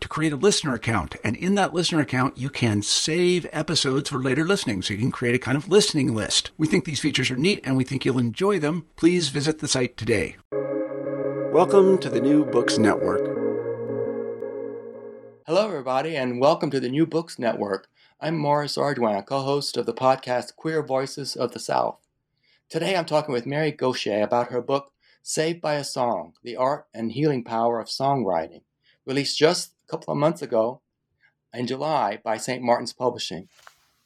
to create a listener account. And in that listener account, you can save episodes for later listening. So you can create a kind of listening list. We think these features are neat and we think you'll enjoy them. Please visit the site today. Welcome to the New Books Network. Hello, everybody, and welcome to the New Books Network. I'm Morris Arduin, co host of the podcast Queer Voices of the South. Today I'm talking with Mary Gauthier about her book, Saved by a Song The Art and Healing Power of Songwriting, released just a couple of months ago in July by St. Martin's Publishing.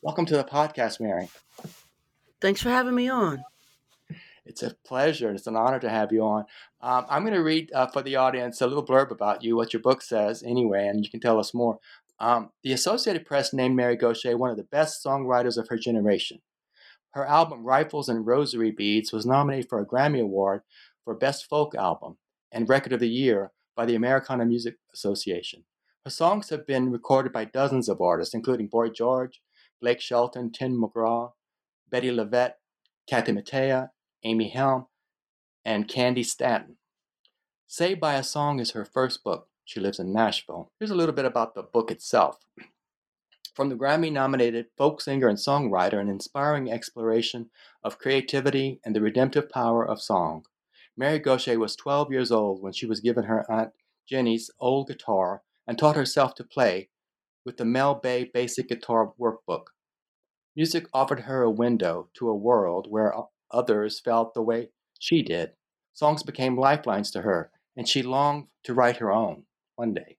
Welcome to the podcast, Mary. Thanks for having me on. It's a pleasure and it's an honor to have you on. Um, I'm going to read uh, for the audience a little blurb about you, what your book says, anyway, and you can tell us more. Um, the Associated Press named Mary Gauthier one of the best songwriters of her generation. Her album Rifles and Rosary Beads was nominated for a Grammy Award for Best Folk Album and Record of the Year by the Americana Music Association. Her songs have been recorded by dozens of artists, including Boy George, Blake Shelton, Tim McGraw, Bettye LaVette, Kathy Mattea, Amy Helm, and Candi Staton. Saved by a Song is her first book. She lives in Nashville. Here's a little bit about the book itself. From the Grammy nominated folk singer and songwriter, an inspiring exploration of creativity and the redemptive power of song. Mary Gauthier was 12 years old when she was given her Aunt Jenny's old guitar and taught herself to play with the Mel Bay Basic Guitar Workbook. Music offered her a window to a world where others felt the way she did. Songs became lifelines to her, and she longed to write her own one day.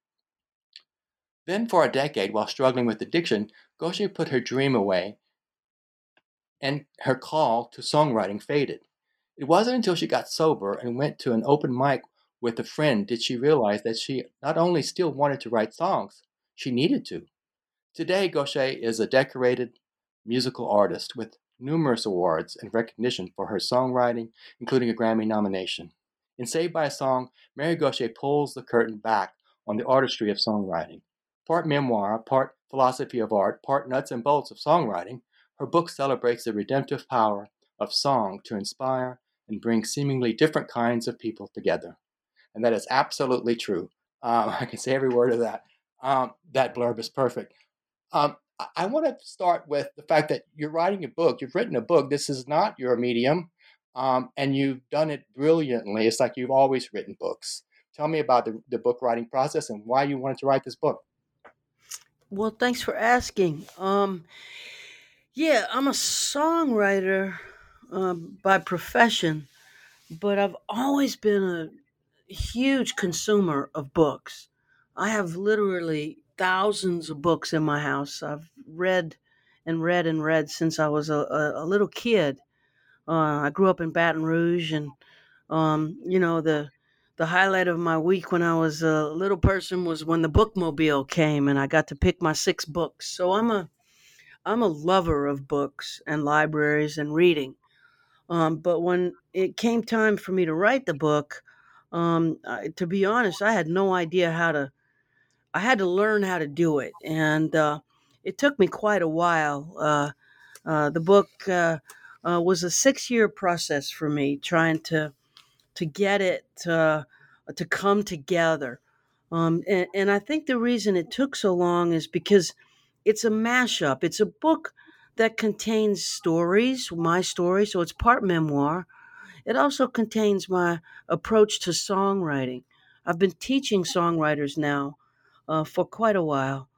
Then, for a decade, while struggling with addiction, Gauthier put her dream away and her call to songwriting faded. It wasn't until she got sober and went to an open mic with a friend did she realize that she not only still wanted to write songs, she needed to. Today, Gauthier is a decorated musical artist with numerous awards and recognition for her songwriting, including a Grammy nomination. In Saved by a Song, Mary Gauthier pulls the curtain back on the artistry of songwriting. Part memoir, part philosophy of art, part nuts and bolts of songwriting, her book celebrates the redemptive power of song to inspire and bring seemingly different kinds of people together. And that is absolutely true. Um, I can say every word of that. Um, that blurb is perfect. Um, I want to start with the fact that you're writing a book. You've written a book. This is not your medium, um, and you've done it brilliantly. It's like you've always written books. Tell me about the, the book writing process and why you wanted to write this book. Well, thanks for asking. Um, yeah, I'm a songwriter um, by profession, but I've always been a huge consumer of books. I have literally thousands of books in my house. I've read and read and read since I was a, a, a little kid. Uh, I grew up in Baton Rouge, and um, you know the the highlight of my week when I was a little person was when the bookmobile came, and I got to pick my six books. So I'm a I'm a lover of books and libraries and reading. Um, but when it came time for me to write the book, um, I, to be honest, I had no idea how to I had to learn how to do it, and uh, it took me quite a while. Uh, uh, the book uh, uh, was a six-year process for me, trying to to get it to, to come together. Um, and, and I think the reason it took so long is because it's a mashup. It's a book that contains stories, my story, so it's part memoir. It also contains my approach to songwriting. I've been teaching songwriters now uh, for quite a while,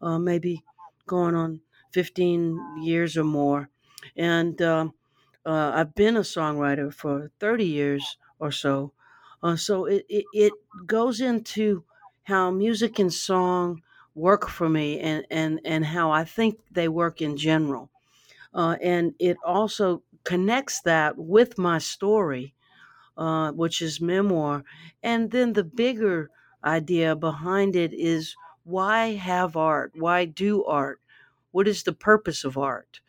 uh, maybe going on 15 years or more. And um, uh, I've been a songwriter for 30 years or so. Uh, so it, it, it goes into how music and song work for me and, and, and how I think they work in general. Uh, and it also connects that with my story, uh, which is memoir. And then the bigger idea behind it is why have art? Why do art? What is the purpose of art?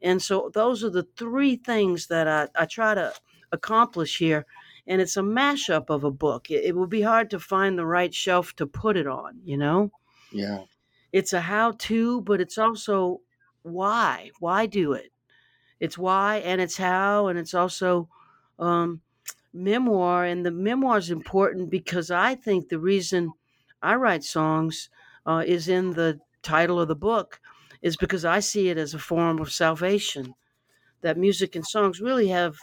And so those are the three things that I, I try to accomplish here. And it's a mashup of a book. It, it would be hard to find the right shelf to put it on, you know? Yeah. It's a how to, but it's also why. Why do it? It's why and it's how, and it's also um, memoir. And the memoir is important because I think the reason I write songs uh, is in the title of the book is because I see it as a form of salvation. That music and songs really have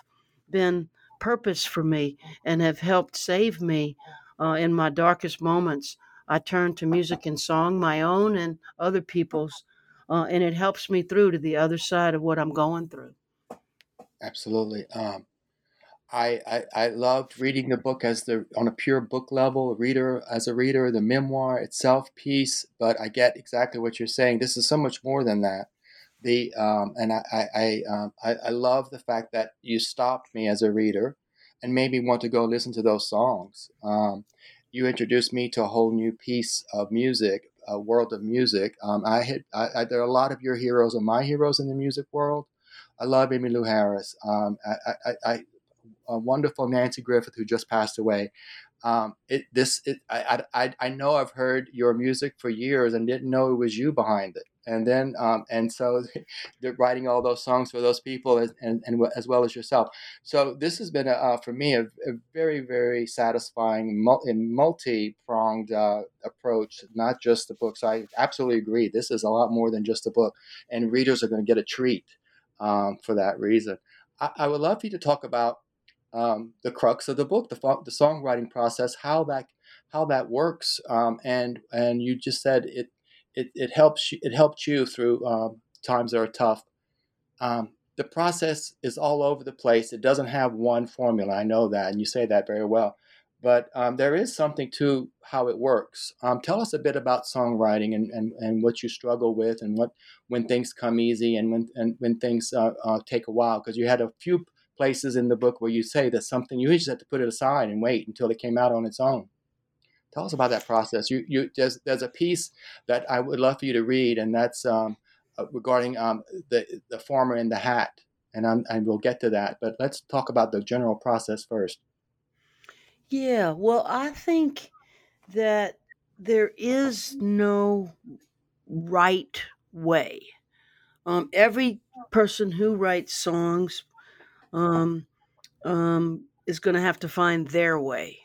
been purpose for me and have helped save me uh, in my darkest moments. I turn to music and song, my own and other people's, uh, and it helps me through to the other side of what I'm going through. Absolutely. Um, I, I, I loved reading the book as the on a pure book level, reader as a reader, the memoir itself piece. But I get exactly what you're saying. This is so much more than that. The um, and I I I, um, I I love the fact that you stopped me as a reader and made me want to go listen to those songs. Um, you introduced me to a whole new piece of music, a world of music. Um, I had I, I, there are a lot of your heroes and my heroes in the music world. I love Emmylou Harris. Um, I, I, a wonderful Nanci Griffith who just passed away. Um, it this it, I, I I know I've heard your music for years and didn't know it was you behind it. And then um, and so they're writing all those songs for those people as, and, and as well as yourself. So this has been a, uh, for me a, a, very very satisfying multi pronged uh, approach. Not just the books. I absolutely agree. This is a lot more than just a book, and readers are going to get a treat um, for that reason. I, I would love for you to talk about um, the crux of the book, the, the songwriting process, how that how that works, um, and and you just said it it, it helps you, it helped you through um, times that are tough. Um, the process is all over the place. It doesn't have one formula. I know that, and you say that very well. But um, there is something to how it works. Um, tell us a bit about songwriting and, and, and what you struggle with, and what when things come easy and when and when things uh, uh, take a while. Because you had a few places in the book where you say that something you just had to put it aside and wait until it came out on its own. Tell us about that process. You, you, there's, there's a piece that I would love for you to read, and that's um, uh, regarding um, the the farmer in the hat, and I'm, and we'll get to that. But let's talk about the general process first. Yeah, well, I think that there is no right way. Um, every person who writes songs um, um, is going to have to find their way.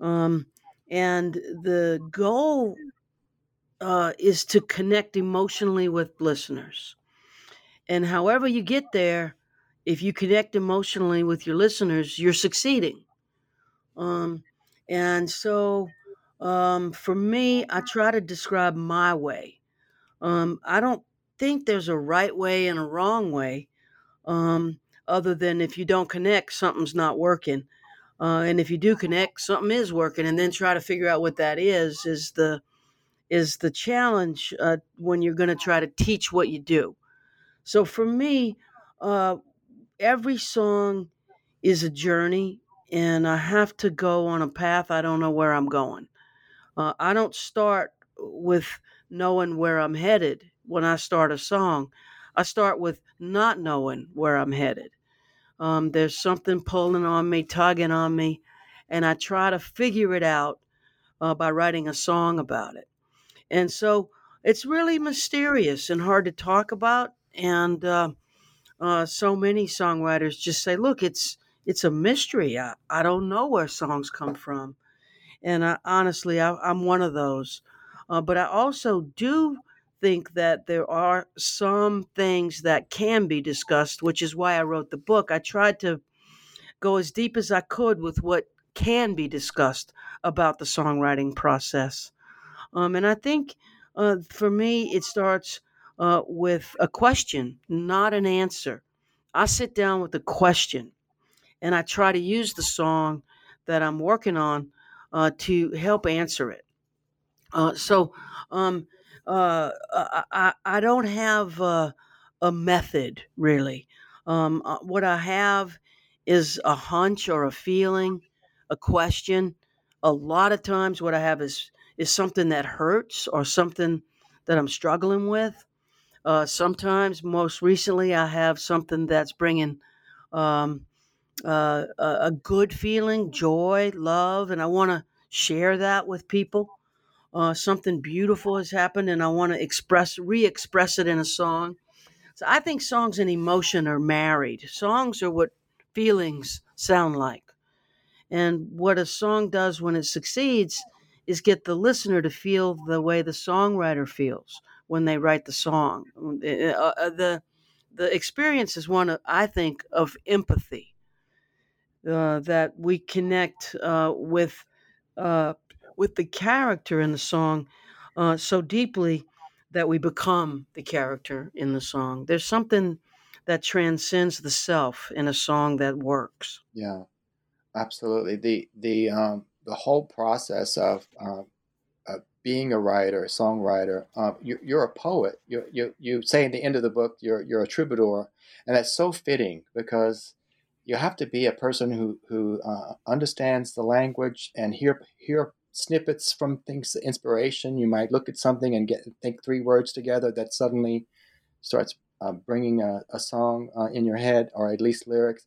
Um, and the goal uh, is to connect emotionally with listeners. And however you get there, if you connect emotionally with your listeners, you're succeeding. Um, and so um, for me, I try to describe my way. Um, I don't think there's a right way and a wrong way. Um, other than if you don't connect, something's not working. Uh, and if you do connect, something is working, and then try to figure out what that is is the is the challenge uh, when you're going to try to teach what you do. So for me, uh, every song is a journey, and I have to go on a path. I don't know where I'm going. Uh, I don't start with knowing where I'm headed when I start a song. I start with not knowing where I'm headed. Um, there's something pulling on me, tugging on me, and I try to figure it out uh, by writing a song about it. And so it's really mysterious and hard to talk about. And uh, uh, so many songwriters just say, "Look, it's it's a mystery. I, I don't know where songs come from. And I, honestly, I, I'm one of those. Uh, but I also do think that there are some things that can be discussed, which is why I wrote the book. I tried to go as deep as I could with what can be discussed about the songwriting process. Um, and I think uh, for me, it starts uh, with a question, not an answer. I sit down with a question and I try to use the song that I'm working on uh, to help answer it. Uh, so um, uh, I, I don't have a, a method really. Um, uh, what I have is a hunch or a feeling, a question. A lot of times, what I have is is something that hurts or something that I'm struggling with. Uh, sometimes, most recently, I have something that's bringing um, uh, a good feeling, joy, love, and I want to share that with people. Uh, something beautiful has happened, and I want to express, re-express it in a song. So I think songs and emotion are married. Songs are what feelings sound like, and what a song does when it succeeds is get the listener to feel the way the songwriter feels when they write the song. Uh, uh, the the experience is one, of, I think, of empathy uh, that we connect uh, with uh, with the character in the song uh, so deeply that we become the character in the song. There's something that transcends the self in a song that works. Yeah, absolutely. The the um, the whole process of um, being a writer, a songwriter, um, you, are a poet. You, you, you say in the end of the book, you're, you're a troubadour. And that's so fitting because you have to be a person who who uh, understands the language and hear hear snippets from things, inspiration. You might look at something and get think three words together that suddenly starts uh, bringing a, a song uh, in your head, or at least lyrics.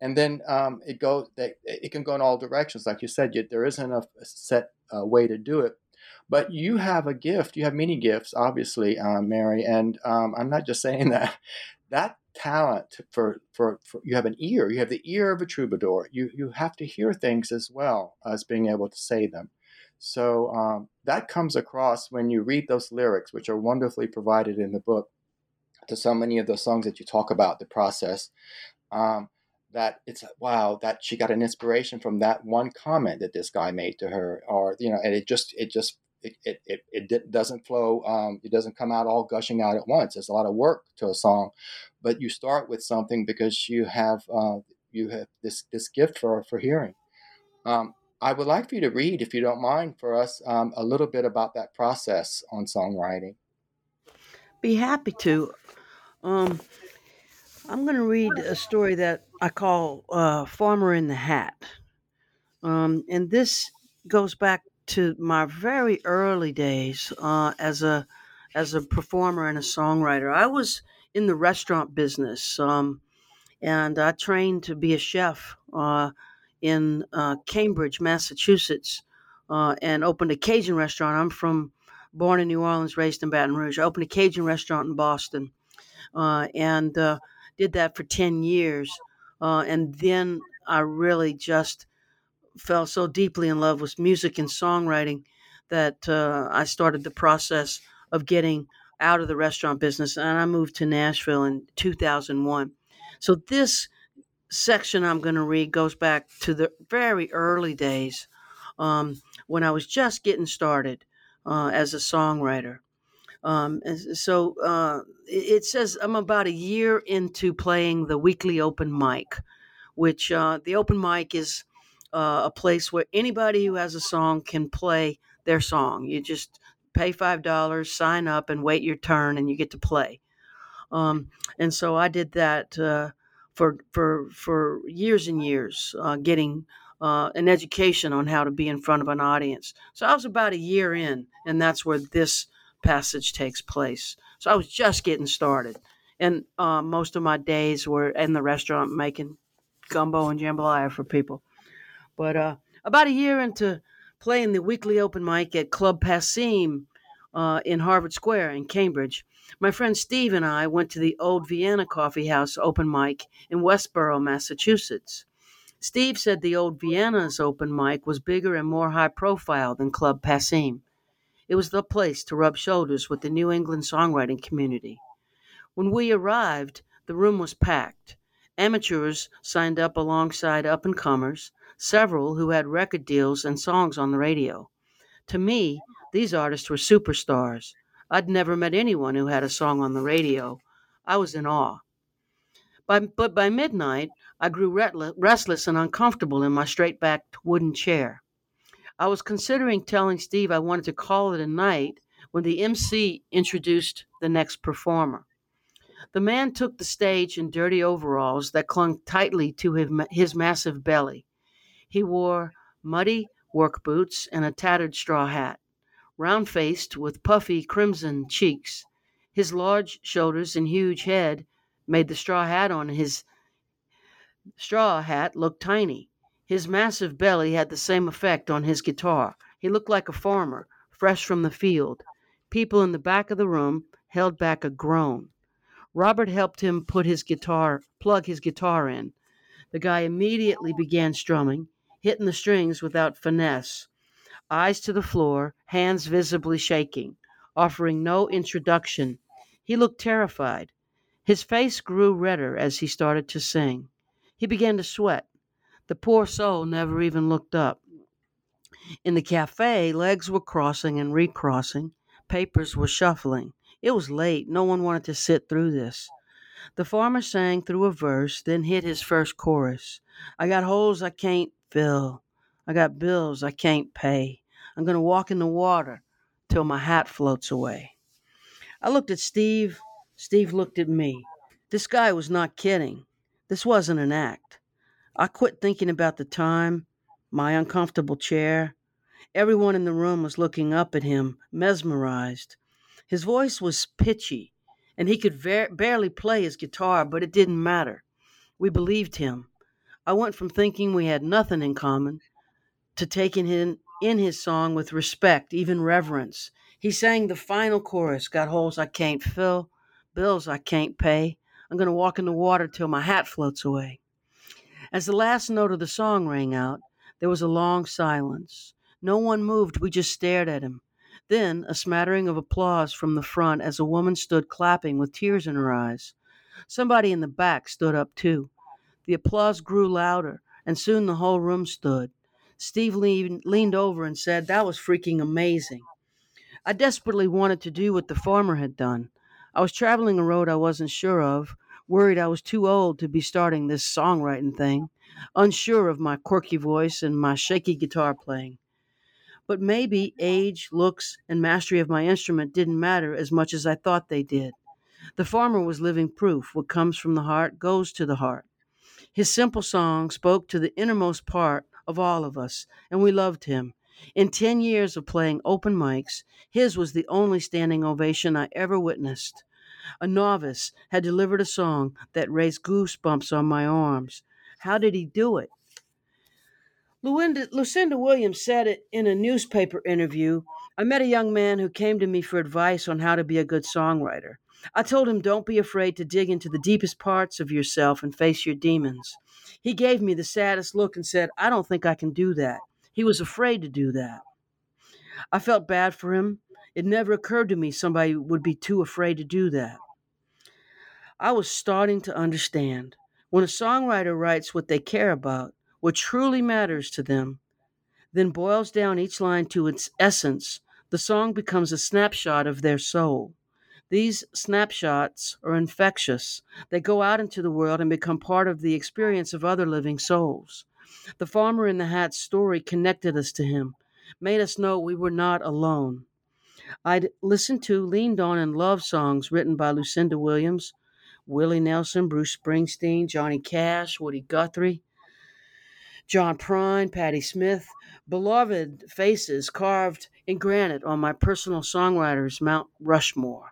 And then um, it goes. It can go in all directions, like you said. You, there isn't a set uh, way to do it. But you have a gift. You have many gifts, obviously, uh, Mary. And um, I'm not just saying that. That talent for, for, for you have an ear you have the ear of a troubadour you you have to hear things as well as being able to say them so um, that comes across when you read those lyrics which are wonderfully provided in the book to so many of those songs that you talk about the process um, that it's wow that she got an inspiration from that one comment that this guy made to her or you know and it just it just it, it, it, it doesn't flow um, it doesn't come out all gushing out at once. It's a lot of work to a song but you start with something because you have uh, you have this this gift for for hearing. Um, i would like for you to read if you don't mind for us um, a little bit about that process on songwriting. Be happy to. Um, i'm going to read a story that i call uh, farmer in the hat. Um, and this goes back to my very early days uh, as a as a performer and a songwriter. I was in the restaurant business, um, and I trained to be a chef uh, in uh, Cambridge, Massachusetts, uh, and opened a Cajun restaurant. I'm from born in New Orleans, raised in Baton Rouge. I opened a Cajun restaurant in Boston, uh, and uh, did that for ten years, and then I really just fell so deeply in love with music and songwriting that uh, I started the process of getting out of the restaurant business and I moved to Nashville in 2001. So this section I'm going to read goes back to the very early days um, when I was just getting started uh, as a songwriter. Um, so uh, it says I'm about a year into playing the weekly open mic, which uh, the open mic is uh, a place where anybody who has a song can play their song. You just pay five dollars, sign up, and wait your turn, and you get to play. Um, and so I did that uh, for for for years and years, uh, getting uh, an education on how to be in front of an audience. So I was about a year in, and that's where this passage takes place. So I was just getting started, and uh, most of my days were in the restaurant making gumbo and jambalaya for people. But uh, about a year into playing the weekly open mic at Club Passim uh, in Harvard Square in Cambridge, my friend Steve and I went to the Old Vienna Coffee House open mic in Westborough, Massachusetts. Steve said the old Vienna's open mic was bigger and more high profile than Club Passim. It was the place to rub shoulders with the New England songwriting community. When we arrived, the room was packed. Amateurs signed up alongside up and comers, several who had record deals and songs on the radio. To me, these artists were superstars. I'd never met anyone who had a song on the radio. I was in awe. By, but by midnight, I grew restless and uncomfortable in my straight backed wooden chair. I was considering telling Steve I wanted to call it a night when the MC introduced the next performer. The man took the stage in dirty overalls that clung tightly to his massive belly. He wore muddy work boots and a tattered straw hat. Round faced, with puffy crimson cheeks, his large shoulders and huge head made the straw hat on his straw hat look tiny. His massive belly had the same effect on his guitar. He looked like a farmer, fresh from the field. People in the back of the room held back a groan. Robert helped him put his guitar, plug his guitar in. The guy immediately began strumming, hitting the strings without finesse, eyes to the floor, hands visibly shaking, offering no introduction. He looked terrified. His face grew redder as he started to sing. He began to sweat. The poor soul never even looked up. In the cafe, legs were crossing and recrossing, papers were shuffling. It was late. No one wanted to sit through this. The farmer sang through a verse, then hit his first chorus. I got holes I can't fill. I got bills I can't pay. I'm going to walk in the water till my hat floats away. I looked at Steve. Steve looked at me. This guy was not kidding. This wasn't an act. I quit thinking about the time, my uncomfortable chair. Everyone in the room was looking up at him, mesmerized. His voice was pitchy, and he could ver- barely play his guitar, but it didn't matter. We believed him. I went from thinking we had nothing in common to taking him in his song with respect, even reverence. He sang the final chorus Got holes I can't fill, bills I can't pay. I'm going to walk in the water till my hat floats away. As the last note of the song rang out, there was a long silence. No one moved, we just stared at him. Then a smattering of applause from the front as a woman stood clapping with tears in her eyes. Somebody in the back stood up too. The applause grew louder, and soon the whole room stood. Steve leaned, leaned over and said, That was freaking amazing. I desperately wanted to do what the farmer had done. I was traveling a road I wasn't sure of, worried I was too old to be starting this songwriting thing, unsure of my quirky voice and my shaky guitar playing. But maybe age, looks, and mastery of my instrument didn't matter as much as I thought they did. The farmer was living proof what comes from the heart goes to the heart. His simple song spoke to the innermost part of all of us, and we loved him. In 10 years of playing open mics, his was the only standing ovation I ever witnessed. A novice had delivered a song that raised goosebumps on my arms. How did he do it? Lucinda, Lucinda Williams said it in a newspaper interview. I met a young man who came to me for advice on how to be a good songwriter. I told him, don't be afraid to dig into the deepest parts of yourself and face your demons. He gave me the saddest look and said, I don't think I can do that. He was afraid to do that. I felt bad for him. It never occurred to me somebody would be too afraid to do that. I was starting to understand. When a songwriter writes what they care about, what truly matters to them, then boils down each line to its essence, the song becomes a snapshot of their soul. These snapshots are infectious. They go out into the world and become part of the experience of other living souls. The farmer in the hat's story connected us to him, made us know we were not alone. I'd listened to, leaned on, and loved songs written by Lucinda Williams, Willie Nelson, Bruce Springsteen, Johnny Cash, Woody Guthrie, John Prine, Patti Smith, beloved faces carved in granite on my personal songwriter's Mount Rushmore.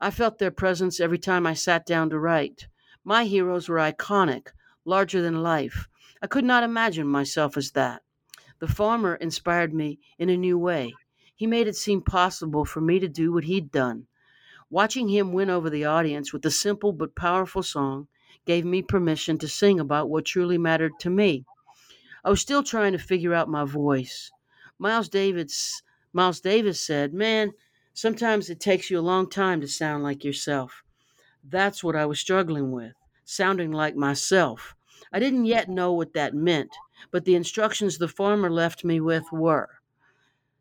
I felt their presence every time I sat down to write. My heroes were iconic, larger than life. I could not imagine myself as that. The farmer inspired me in a new way. He made it seem possible for me to do what he'd done. Watching him win over the audience with a simple but powerful song gave me permission to sing about what truly mattered to me. I was still trying to figure out my voice. Miles Davis Miles Davis said, "Man, sometimes it takes you a long time to sound like yourself." That's what I was struggling with, sounding like myself. I didn't yet know what that meant, but the instructions the farmer left me with were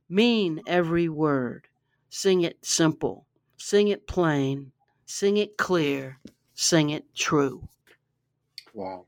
mean every word, sing it simple, sing it plain, sing it clear, sing it true. Wow.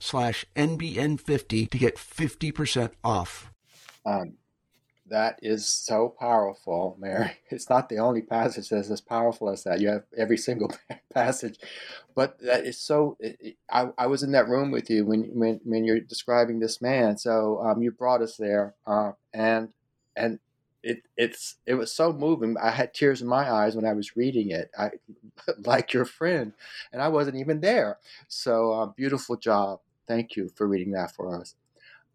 slash NBN50 to get 50% off. Um, that is so powerful, Mary. It's not the only passage that's as powerful as that. You have every single passage, but that is so. It, I, I was in that room with you when when, when you're describing this man. So um, you brought us there, uh, and and it it's it was so moving. I had tears in my eyes when I was reading it. I like your friend, and I wasn't even there. So uh, beautiful job. Thank you for reading that for us.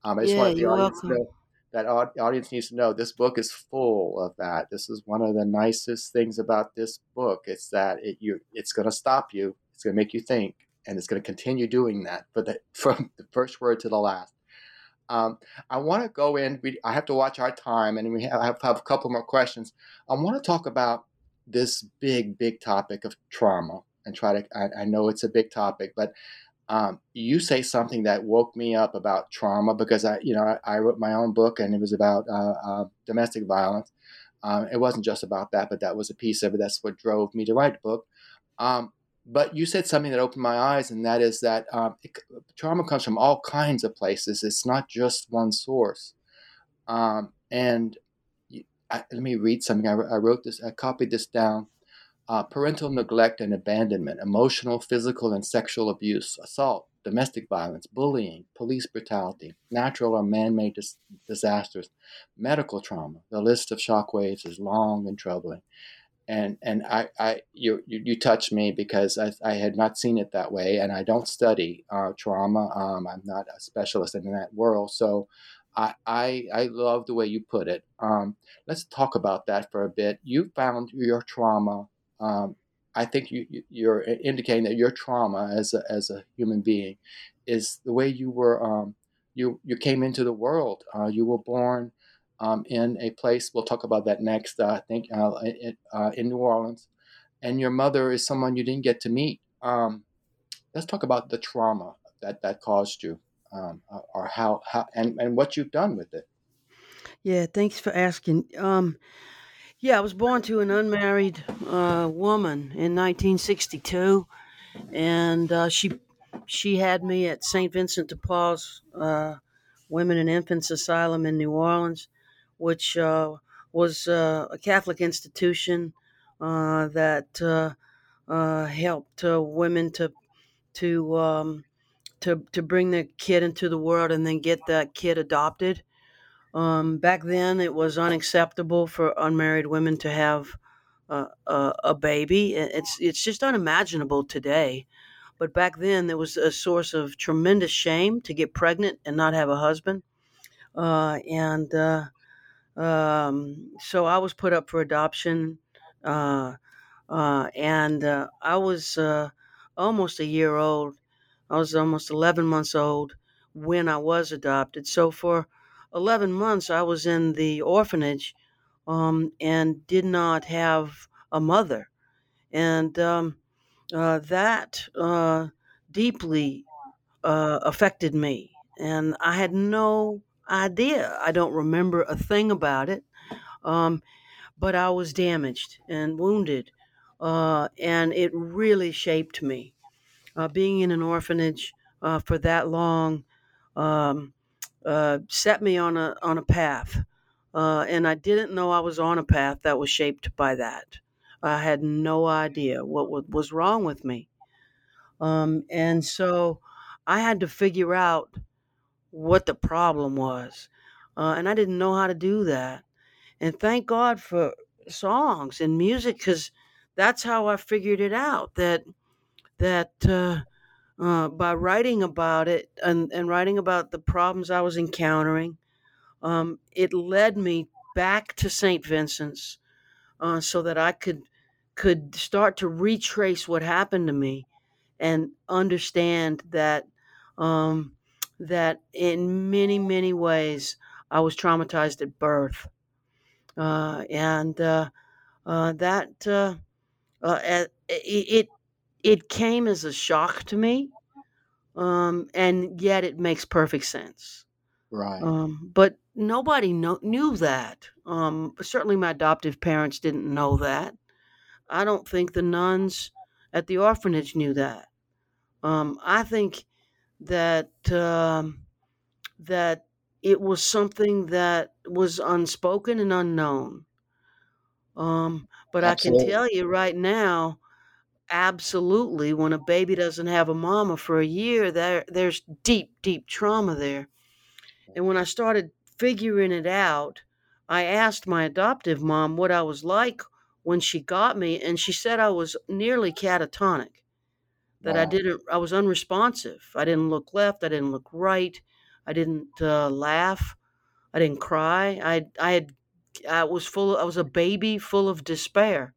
Um, I just Yeah, wanted the to welcome. know that au- audience needs to know this book is full of that. This is one of the nicest things about this book. It's that it you it's going to stop you. It's going to make you think, and it's going to continue doing that. But from the first word to the last. Um, I want to go in. We, I have to watch our time, and we have, have a couple more questions. I want to talk about this big, big topic of trauma, and try to. I, I know it's a big topic, but um, you say something that woke me up about trauma because I, you know, I, I wrote my own book, and it was about uh, uh, domestic violence. Um, it wasn't just about that, but that was a piece of it. That's what drove me to write the book. Um, but you said something that opened my eyes, and that is that um, it, trauma comes from all kinds of places. It's not just one source. Um, and you, I, let me read something. I, I wrote this. I copied this down. Uh, parental neglect and abandonment, emotional, physical, and sexual abuse, assault, domestic violence, bullying, police brutality, natural or man-made dis- disasters, medical trauma. The list of shockwaves is long and troubling and and I, I you, you you touched me because I, I had not seen it that way, and I don't study uh, trauma. Um, I'm not a specialist in that world, so I I, I love the way you put it. Um, let's talk about that for a bit. You found your trauma. Um, I think you you- you're indicating that your trauma as a as a human being is the way you were. Um, you you came into the world. Uh, you were born um, in a place. We'll talk about that next. Uh, I think uh, in, uh, in New Orleans, and your mother is someone you didn't get to meet. Um, let's talk about the trauma that that caused you, um, uh, or how, how and and what you've done with it. Yeah, thanks for asking. Yeah, I was born to an unmarried uh, woman in 1962, and uh, she she had me at St. Vincent de Paul's uh, Women and Infants Asylum in New Orleans, which uh, was uh, a Catholic institution uh, that helped women to to um, to to bring their kid into the world and then get that kid adopted. Um, back then, it was unacceptable for unmarried women to have uh, a, a baby. It's it's just unimaginable today. But back then, there was a source of tremendous shame to get pregnant and not have a husband. Uh, and uh, um, so I was put up for adoption. Uh, uh, and uh, I was almost a year old. I was almost 11 months old when I was adopted. So for 11 months, I was in the orphanage um, and did not have a mother. And um, uh, that uh, deeply uh, affected me, and I had no idea. I don't remember a thing about it, um, but I was damaged and wounded, uh, and it really shaped me. Uh, being in an orphanage uh, for that long um, uh, set me on a on a path, uh, and I didn't know I was on a path that was shaped by that. I had no idea what was wrong with me, um, and so I had to figure out what the problem was, uh, and I didn't know how to do that. And thank God for songs and music, because that's how I figured it out. That that uh, uh, by writing about it and, and writing about the problems I was encountering, um, it led me back to St. Vincent's uh, so that I could could start to retrace what happened to me and understand that um, that in many many ways I was traumatized at birth, uh, and uh, uh, that uh, it, it it came as a shock to me, um, and yet it makes perfect sense. Right. Um, but nobody know, knew that. Um, certainly, my adoptive parents didn't know that. I don't think the nuns at the orphanage knew that. Um, I think that um, that it was something that was unspoken and unknown. Um, but Absolutely. I can tell you right now, absolutely, when a baby doesn't have a mama for a year, there there's deep, deep trauma there. And when I started figuring it out, I asked my adoptive mom what I was like when she got me, and she said I was nearly catatonic. That wow. I didn't, I was unresponsive. I didn't look left. I didn't look right. I didn't uh, laugh. I didn't cry. I, I had, I was full. I was a baby full of despair,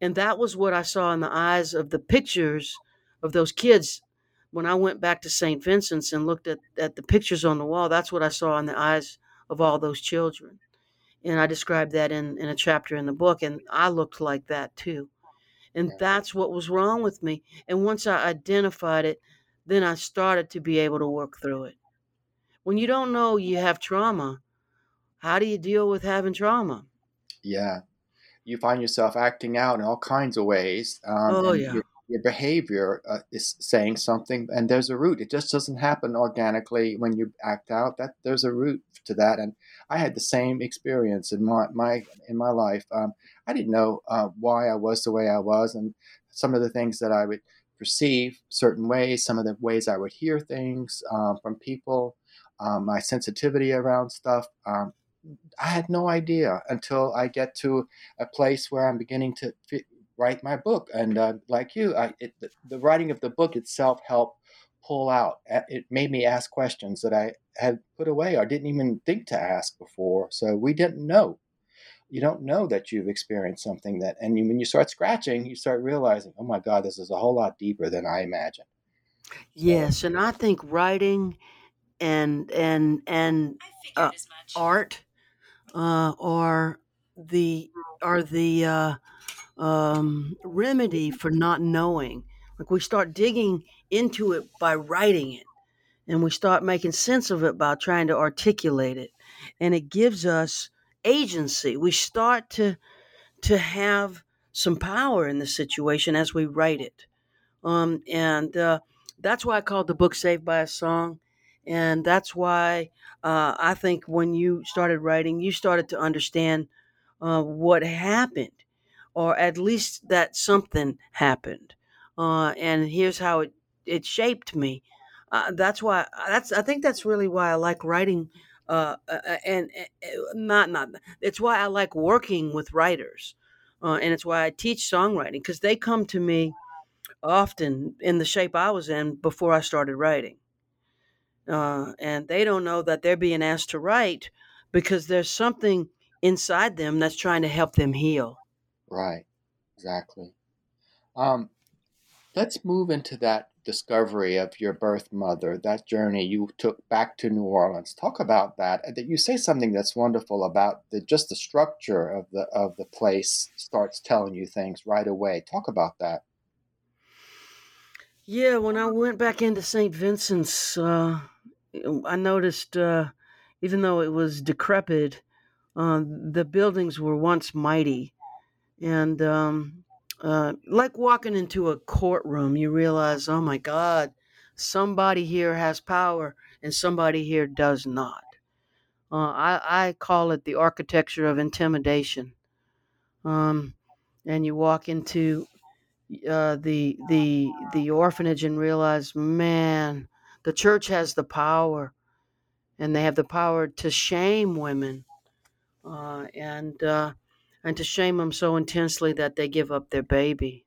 and that was what I saw in the eyes of the pictures of those kids when I went back to St. Vincent's and looked at, at the pictures on the wall, that's what I saw in the eyes of all those children. And I described that in, in a chapter in the book, and I looked like that too. And that's what was wrong with me. And once I identified it, then I started to be able to work through it. When you don't know you have trauma, how do you deal with having trauma? Yeah. You find yourself acting out in all kinds of ways. Um, oh, yeah. your behavior uh, is saying something and there's a root. It just doesn't happen organically when you act out. That there's a root to that and i had the same experience in my, my in my life. Um, i didn't know uh, why i was the way i was and some of the things that i would perceive certain ways some of the ways i would hear things um, from people um, my sensitivity around stuff um, I had no idea until I get to a place where I'm beginning to write my book. And uh, like you, I, it, the, the, writing of the book itself helped pull out. It made me ask questions that I had put away or didn't even think to ask before. So we didn't know. You don't know that you've experienced something that, and you, when you start scratching, you start realizing, oh my God, this is a whole lot deeper than I imagined. Yes, and I think writing and and and uh, art uh, are the are the uh, um, remedy for not knowing. Like we start digging into it by writing it, and we start making sense of it by trying to articulate it, and it gives us agency. We start to to have some power in the situation as we write it, um, and uh, that's why I called the book "Saved by a Song." And that's why uh, I think when you started writing, you started to understand uh, what happened or at least that something happened. Uh, and here's how it, it shaped me. Uh, that's why that's I think that's really why I like writing. Uh, uh, uh and, and not not it's why I like working with writers, uh, and it's why I teach songwriting because they come to me often in the shape I was in before I started writing, and they don't know that they're being asked to write because there's something inside them that's trying to help them heal. Right, exactly. Um, let's move into that discovery of your birth mother, that journey you took back to New Orleans. Talk about that. That you say something that's wonderful about the just the structure of the of the place starts telling you things right away. Talk about that. Yeah, when I went back into St. Vincent's, uh, I noticed, uh, even though it was decrepit, uh, the buildings were once mighty. And um, uh, like walking into a courtroom, you realize, oh my God, somebody here has power and somebody here does not. Uh, I, I call it the architecture of intimidation. Um, and you walk into uh, the the the orphanage and realize, man, the church has the power, and they have the power to shame women, uh, and uh, and to shame them so intensely that they give up their baby.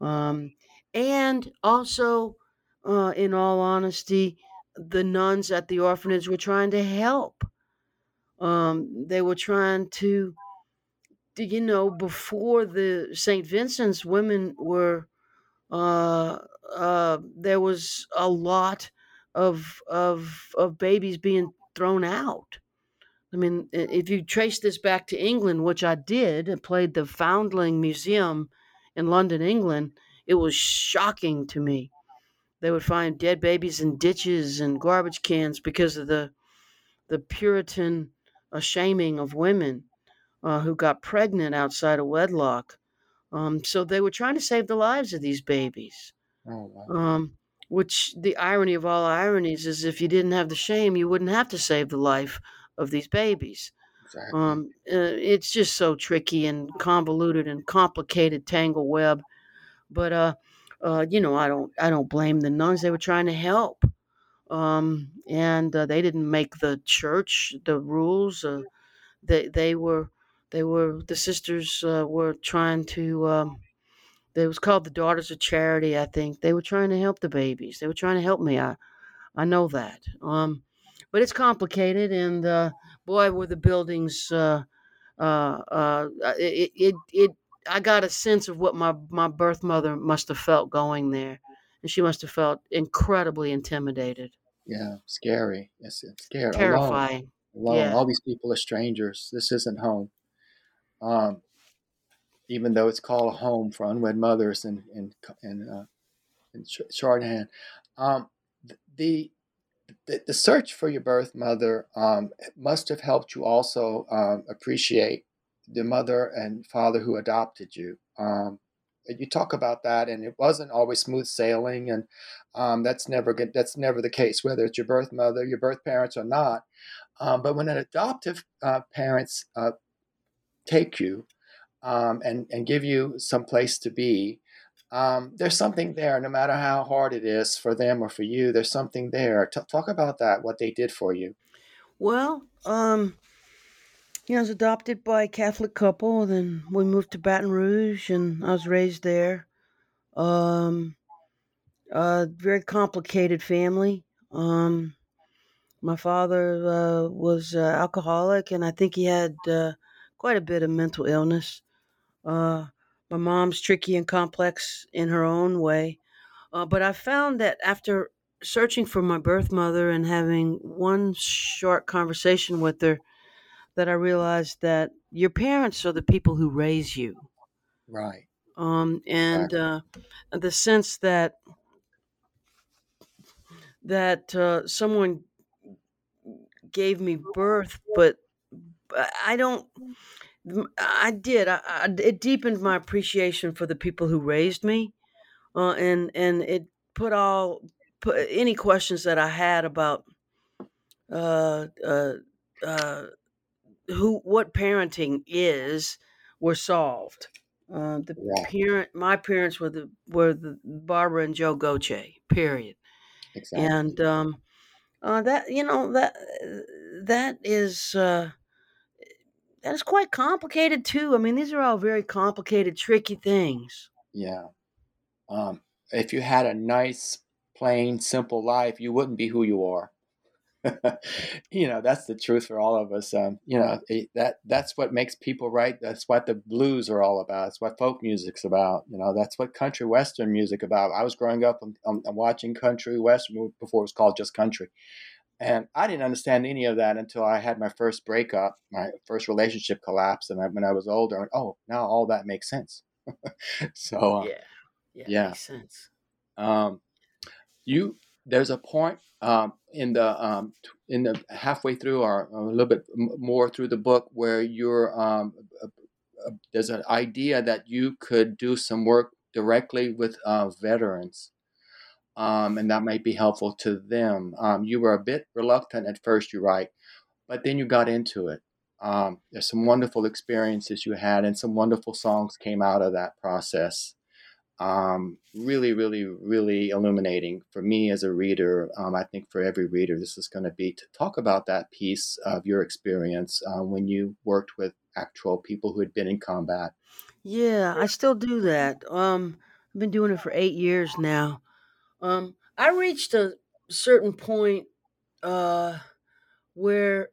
Um, and also, uh, in all honesty, the nuns at the orphanage were trying to help. Um, they were trying to you know, before the St. Vincent's, women were, uh, uh, there was a lot of of of babies being thrown out. I mean, if you trace this back to England, which I did, and played the Foundling Museum in London, England. It was shocking to me. They would find dead babies in ditches and garbage cans because of the the Puritan uh, shaming of women uh, who got pregnant outside of wedlock. Um, so they were trying to save the lives of these babies. Oh, wow. Um, which the irony of all ironies is if you didn't have the shame, you wouldn't have to save the life of these babies. Exactly. Um, uh, it's just so tricky and convoluted and complicated tangle web. But uh, uh, you know, I don't I don't blame the nuns. They were trying to help, um, and uh, they didn't make the church the rules. Uh, they they were they were the sisters uh, were trying to. Um, it was called the Daughters of Charity, I think. They were trying to help the babies. They were trying to help me. I, I know that. Um, but it's complicated, and uh, boy, were the buildings. Uh, uh, uh, it, it, it, I got a sense of what my my birth mother must have felt going there, and she must have felt incredibly intimidated, Yeah, scary. Yes, it's scary. Alone. Alone. Yeah. All these people are strangers. This isn't home. Um, even though it's called a home for unwed mothers in in in, uh, in. Um, the, the the search for your birth mother um, must have helped you also um, appreciate the mother and father who adopted you. Um, you talk about that, and it wasn't always smooth sailing, and um, that's never good. That's never the case, whether it's your birth mother, your birth parents, or not. Um, but when an adoptive uh, parents uh, take you um, and and give you some place to be, um, there's something there. No matter how hard it is for them or for you, there's something there. T- talk about that. What they did for you. Well, um, you know, I was adopted by a Catholic couple. Then we moved to Baton Rouge, and I was raised there. Um, a very complicated family. Um, my father uh, was uh, alcoholic, and I think he had uh, quite a bit of mental illness. Uh, my mom's tricky and complex in her own way. Uh, but I found that after searching for my birth mother and having one short conversation with her, that I realized that your parents are the people who raise you. Right. Um, and uh, the sense that that uh, someone gave me birth, but I don't. I did. I, I, it deepened my appreciation for the people who raised me, uh, and and it put all put any questions that I had about uh, uh, uh, who what parenting is were solved. Uh, the Right. parent, my parents were the were the Barbara and Joe Gauthier. Period. Exactly. And um, uh, that you know that that is uh, that is quite complicated too. I mean, these are all very complicated, tricky things. Yeah. Um, if you had a nice, plain, simple life, you wouldn't be who you are. you know, that's the truth for all of us. Um, you know, it, that that's what makes people right. That's what the blues are all about. It's what folk music's about. You know, that's what country western music about. I was growing up um, um, watching country western before it was called just country. And I didn't understand any of that until I had my first breakup, my first relationship collapse, and I, when I was older, oh, now all that makes sense. so, uh, yeah, yeah, yeah. makes sense. Um, you there's a point um, in the um, in the halfway through or a little bit more through the book where you're um, there's an idea that you could do some work directly with uh, veterans um, and that might be helpful to them. Um, you were a bit reluctant at first, you write, but then you got into it. Um, there's some wonderful experiences you had, and some wonderful songs came out of that process. Um, really, really, really illuminating for me as a reader. Um, I think for every reader, this is going to be to talk about that piece of your experience uh, when you worked with actual people who had been in combat. Yeah, I still do that. Um, I've been doing it for eight years now. Um, I reached a certain point uh, where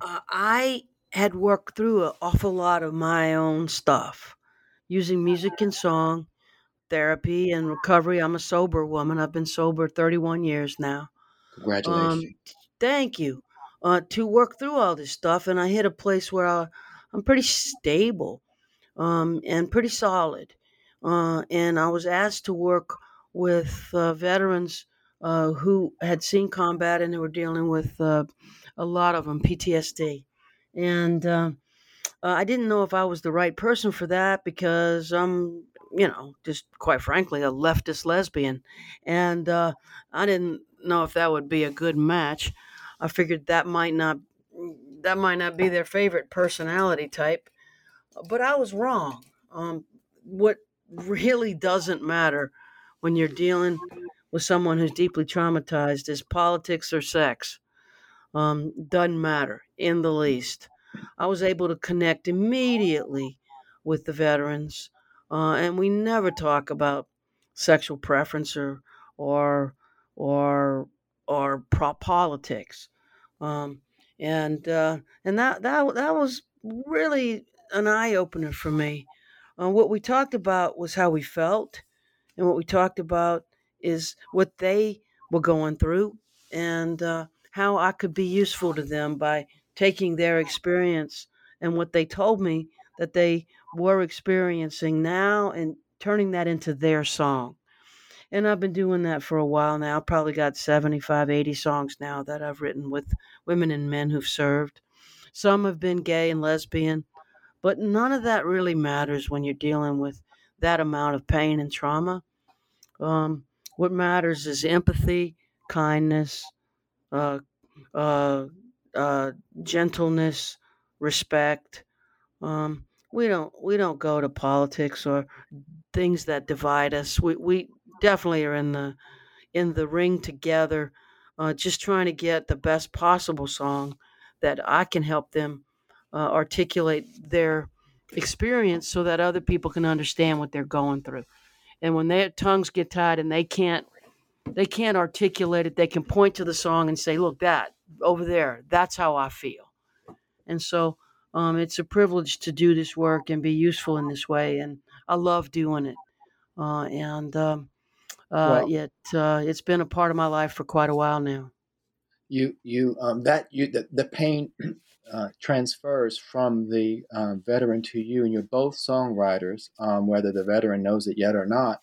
uh, I had worked through an awful lot of my own stuff using music and song, therapy, and recovery. I'm a sober woman. I've been sober 31 years now. Congratulations. Um, thank you. Uh, to work through all this stuff, and I hit a place where I, I'm pretty stable um, and pretty solid. Uh, and I was asked to work with uh, veterans uh, who had seen combat and who were dealing with uh, a lot of them PTSD. And um, uh, I didn't know if I was the right person for that because I'm, you know, just quite frankly, a leftist lesbian. And uh, I didn't know if that would be a good match. I figured that might not that might not be their favorite personality type, but I was wrong. Um, what really doesn't matter when you're dealing with someone who's deeply traumatized is politics or sex. Um, doesn't matter in the least. I was able to connect immediately with the veterans, uh, and we never talk about sexual preference or or or or pro- politics. Um, and uh, and that that that was really an eye opener for me. Uh, what we talked about was how we felt, and what we talked about is what they were going through and uh, how I could be useful to them by taking their experience and what they told me that they were experiencing now and turning that into their song. And I've been doing that for a while now. Probably got 75, 80 songs now that I've written with women and men who've served. Some have been gay and lesbian, but none of that really matters when you're dealing with that amount of pain and trauma. Um, what matters is empathy, kindness, uh, uh, uh, gentleness, respect. Um, we don't we don't go to politics or things that divide us. We we definitely are in the in the ring together, uh, just trying to get the best possible song that I can help them uh, articulate their experience so that other people can understand what they're going through. And when their tongues get tied and they can't they can't articulate it they can point to the song and say look that over there that's how i feel. And so um, it's a privilege to do this work and be useful in this way and i love doing it. Uh, and um, uh, well, it, uh, it's been a part of my life for quite a while now. You you um, that you the, the pain uh, transfers from the um, veteran to you, and you're both songwriters, um, whether the veteran knows it yet or not.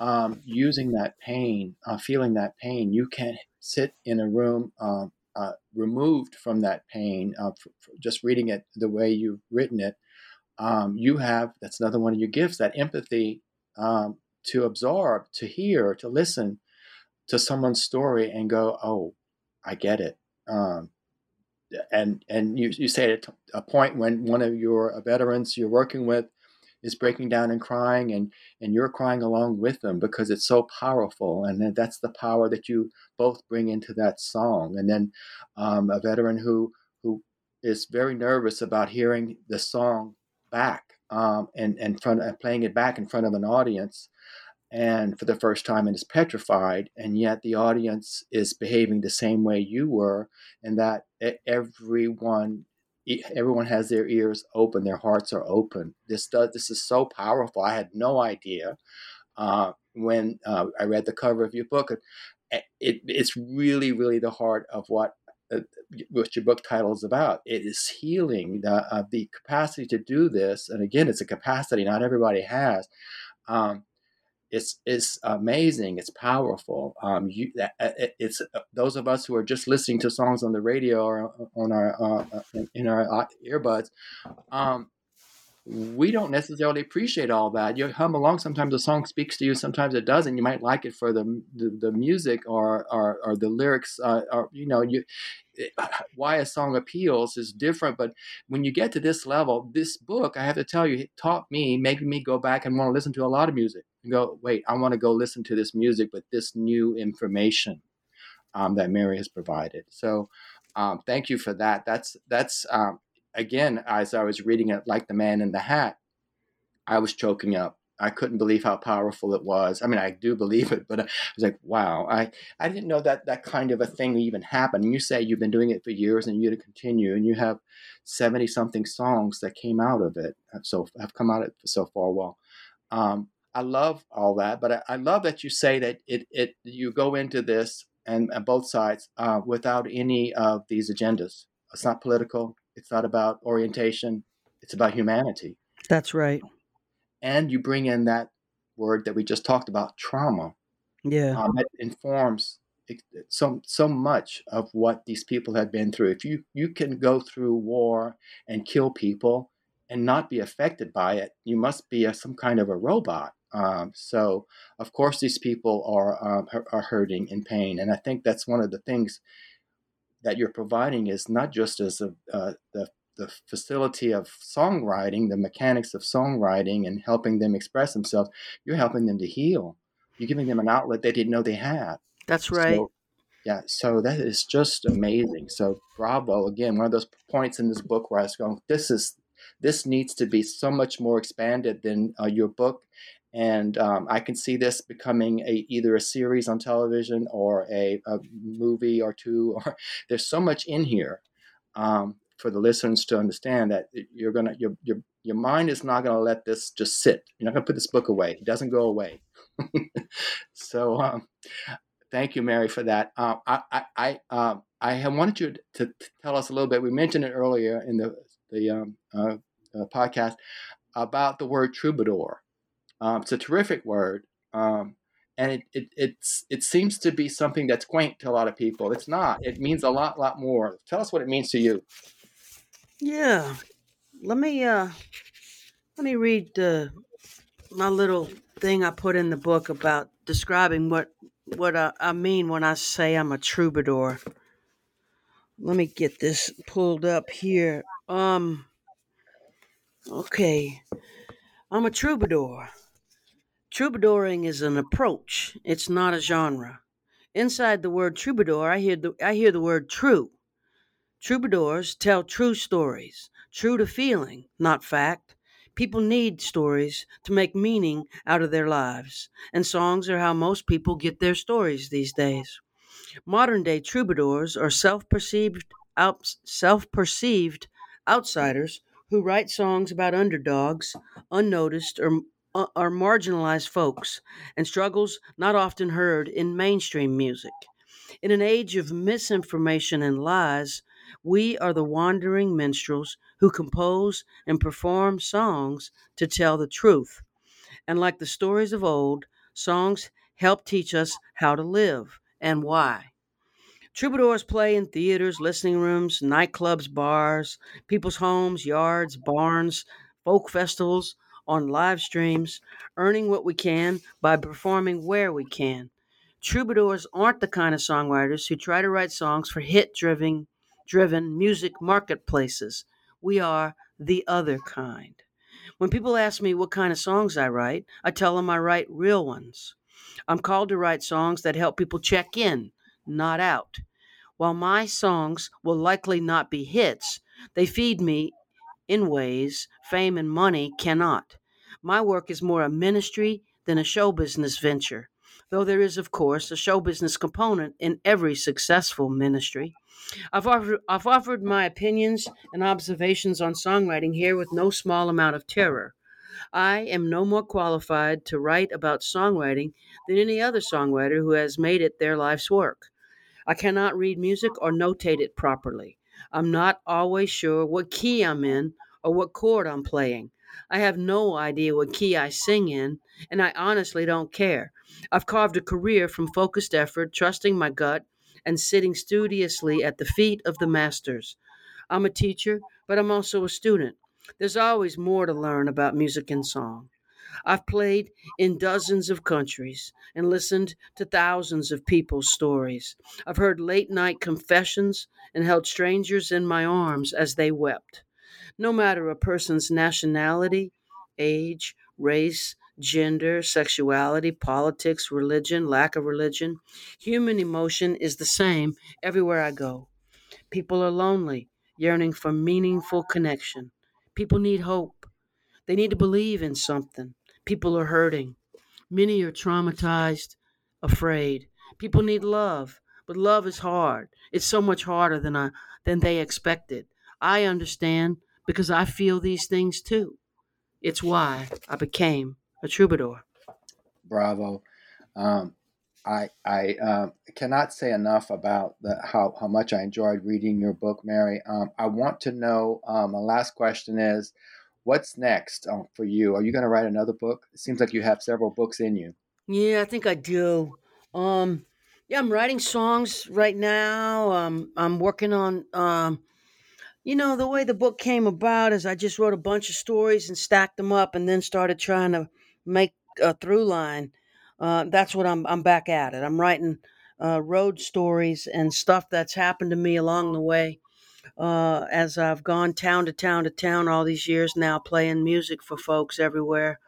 Um, using that pain, uh, feeling that pain, you can sit in a room um, uh, removed from that pain, uh, just reading it the way you've written it. Um, you have that's another one of your gifts that empathy um, to absorb, to hear, to listen to someone's story and go, "Oh, I get it." Um, and and you, you say at a point when one of your veterans you're working with is breaking down and crying and and you're crying along with them because it's so powerful and that's the power that you both bring into that song. And then um, a veteran who who is very nervous about hearing the song back um, and and front and playing it back in front of an audience and for the first time and is petrified and yet the audience is behaving the same way you were and that everyone everyone has their ears open their hearts are open this does this is so powerful i had no idea uh, when uh, i read the cover of your book it, it, it's really really the heart of what uh, what your book title is about. It is healing the uh, the capacity to do this, and again, it's a capacity not everybody has. Um, it's it's amazing. It's powerful. Um, you, that, it's uh, those of us who are just listening to songs on the radio or on our uh, in our earbuds. Um, we don't necessarily appreciate all that. You hum along. Sometimes the song speaks to you. Sometimes it doesn't. You might like it for the the, the music or, or, or the lyrics. Uh, or you know, you why a song appeals is different. But when you get to this level, this book, I have to tell you, it taught me, making me go back and want to listen to a lot of music. Go, wait, I want to go listen to this music, but this new information um, that Mary has provided. So. Um, thank you for that. That's that's um, again, as I was reading it, like the man in the hat, I was choking up. I couldn't believe how powerful it was. I mean, I do believe it, but I was like, wow, I, I didn't know that that kind of a thing even happened. And you say you've been doing it for years and you're to continue, and you have 70 something songs that came out of it. So have come out of it so far well. Um, I love all that, but I, I, love that you say that it, it you go into this and, and both sides uh, without any of these agendas. It's not political. It's not about orientation. It's about humanity. That's right. And you bring in that word that we just talked about, trauma. Yeah. Um, that informs so so much of what these people have been through. If you you can go through war and kill people and not be affected by it, you must be a, some kind of a robot. Um, so of course these people are um, are hurting in pain, and I think that's one of the things that you're providing is not just as a, uh, the the facility of songwriting, the mechanics of songwriting, and helping them express themselves. You're helping them to heal. You're giving them an outlet they didn't know they had. That's right. So, yeah, so that is just amazing. So bravo again. One of those points in this book where I was going, this is this needs to be so much more expanded than uh, your book and um, I can see this becoming a either a series on television or a, a movie or two. Or there's so much in here um, for the listeners to understand that you're gonna your your your mind is not gonna let this just sit. You're not gonna put this book away. It doesn't go away. so um, thank you, Mary, for that. Uh, I I I, um, I wanted you to, to, tell us a little bit. We mentioned it earlier in the the um, uh, uh, podcast about the word troubadour. Um, it's a terrific word. Um, and it, it, it's, it seems to be something that's quaint to a lot of people. It's not. It means a lot, lot more. Tell us what it means to you. Yeah. Let me, uh, let me read uh, my little thing I put in the book about describing what, what I, I mean when I say I'm a troubadour. Let me get this pulled up here. Um, okay. I'm a troubadour. Troubadouring is an approach, it's not a genre. Inside the word troubadour, I hear the, I hear the word true. Troubadours tell true stories, true to feeling, not fact. People need stories to make meaning out of their lives, and songs are how most people get their stories these days. Modern day troubadours are self-perceived out, self-perceived outsiders who write songs about underdogs, unnoticed or uh, are marginalized folks and struggles not often heard in mainstream music. In an age of misinformation and lies, we are the wandering minstrels who compose and perform songs to tell the truth. And like the stories of old, songs help teach us how to live and why. Troubadours play in theaters, listening rooms, nightclubs, bars, people's homes, yards, barns, folk festivals, on live streams, earning what we can by performing where we can. Troubadours aren't the kind of songwriters who try to write songs for hit driven driven music marketplaces. We are the other kind. When people ask me what kind of songs I write, I tell them I write real ones. I'm called to write songs that help people check in, not out. While my songs will likely not be hits, they feed me in ways fame and money cannot. My work is more a ministry than a show business venture, though there is, of course, a show business component in every successful ministry. I've offered, I've offered my opinions and observations on songwriting here with no small amount of terror. I am no more qualified to write about songwriting than any other songwriter who has made it their life's work. I cannot read music or notate it properly. I'm not always sure what key I'm in or what chord I'm playing. I have no idea what key I sing in, and I honestly don't care. I've carved a career from focused effort, trusting my gut, and sitting studiously at the feet of the masters. I'm a teacher, but I'm also a student. There's always more to learn about music and song. I've played in dozens of countries and listened to thousands of people's stories. I've heard late night confessions and held strangers in my arms as they wept. No matter a person's nationality, age, race, gender, sexuality, politics, religion, lack of religion, human emotion is the same everywhere I go. People are lonely, yearning for meaningful connection. People need hope. They need to believe in something. People are hurting. Many are traumatized, afraid. People need love, but love is hard. It's so much harder than I than they expected. I understand because I feel these things too. It's why I became a troubadour. Bravo. Um, I I um, cannot say enough about the, how how much I enjoyed reading your book, Mary. Um, I want to know. Um, my last question is, what's next um, for you? Are you going to write another book? It seems like you have several books in you. Yeah, I think I do. Um, yeah, I'm writing songs right now. Um, I'm working on. Um, you know, the way the book came about is I just wrote a bunch of stories and stacked them up, and then started trying to make a through line. Uh, that's what I'm. I'm back at it. I'm writing uh, road stories and stuff that's happened to me along the way uh, as I've gone town to town to town all these years now, playing music for folks everywhere.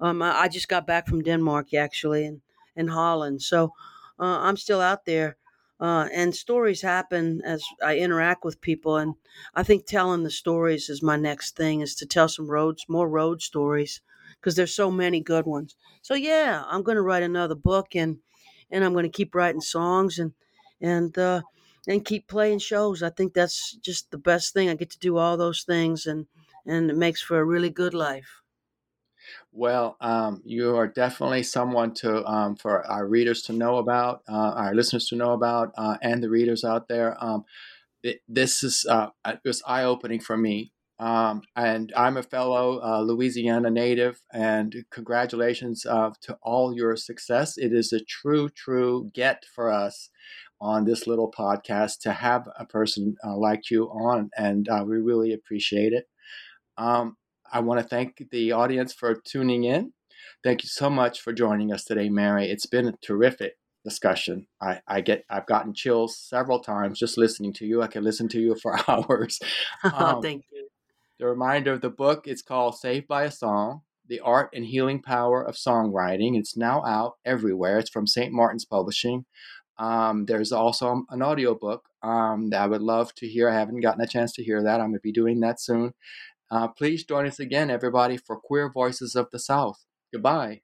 Um, I, I just got back from Denmark actually, and and Holland, so uh, I'm still out there. Uh, and stories happen as I interact with people, and I think telling the stories is my next thing. Is to tell some roads, more road stories, because there's so many good ones. So yeah, I'm going to write another book, and and I'm going to keep writing songs, and and uh, and keep playing shows. I think that's just the best thing. I get to do all those things, and and it makes for a really good life. Well, um, you are definitely someone to um, for our readers to know about, uh, our listeners to know about, uh, and the readers out there. Um, it, this is uh, it was eye opening for me. Um, and I'm a fellow uh, Louisiana native, and congratulations uh, to all your success. It is a true, true get for us on this little podcast to have a person uh, like you on, and uh, we really appreciate it. Um, I want to thank the audience for tuning in. Thank you so much for joining us today, Mary. It's been a terrific discussion. I, I get I've gotten chills several times just listening to you. I can listen to you for hours. Um, thank you. The reminder of the book it's called Saved by a Song: The Art and Healing Power of Songwriting. It's now out everywhere. It's from St. Martin's Publishing. Um, there's also an audiobook um, that I would love to hear. I haven't gotten a chance to hear that. I'm going to be doing that soon. Uh, please join us again, everybody, for Queer Voices of the South. Goodbye.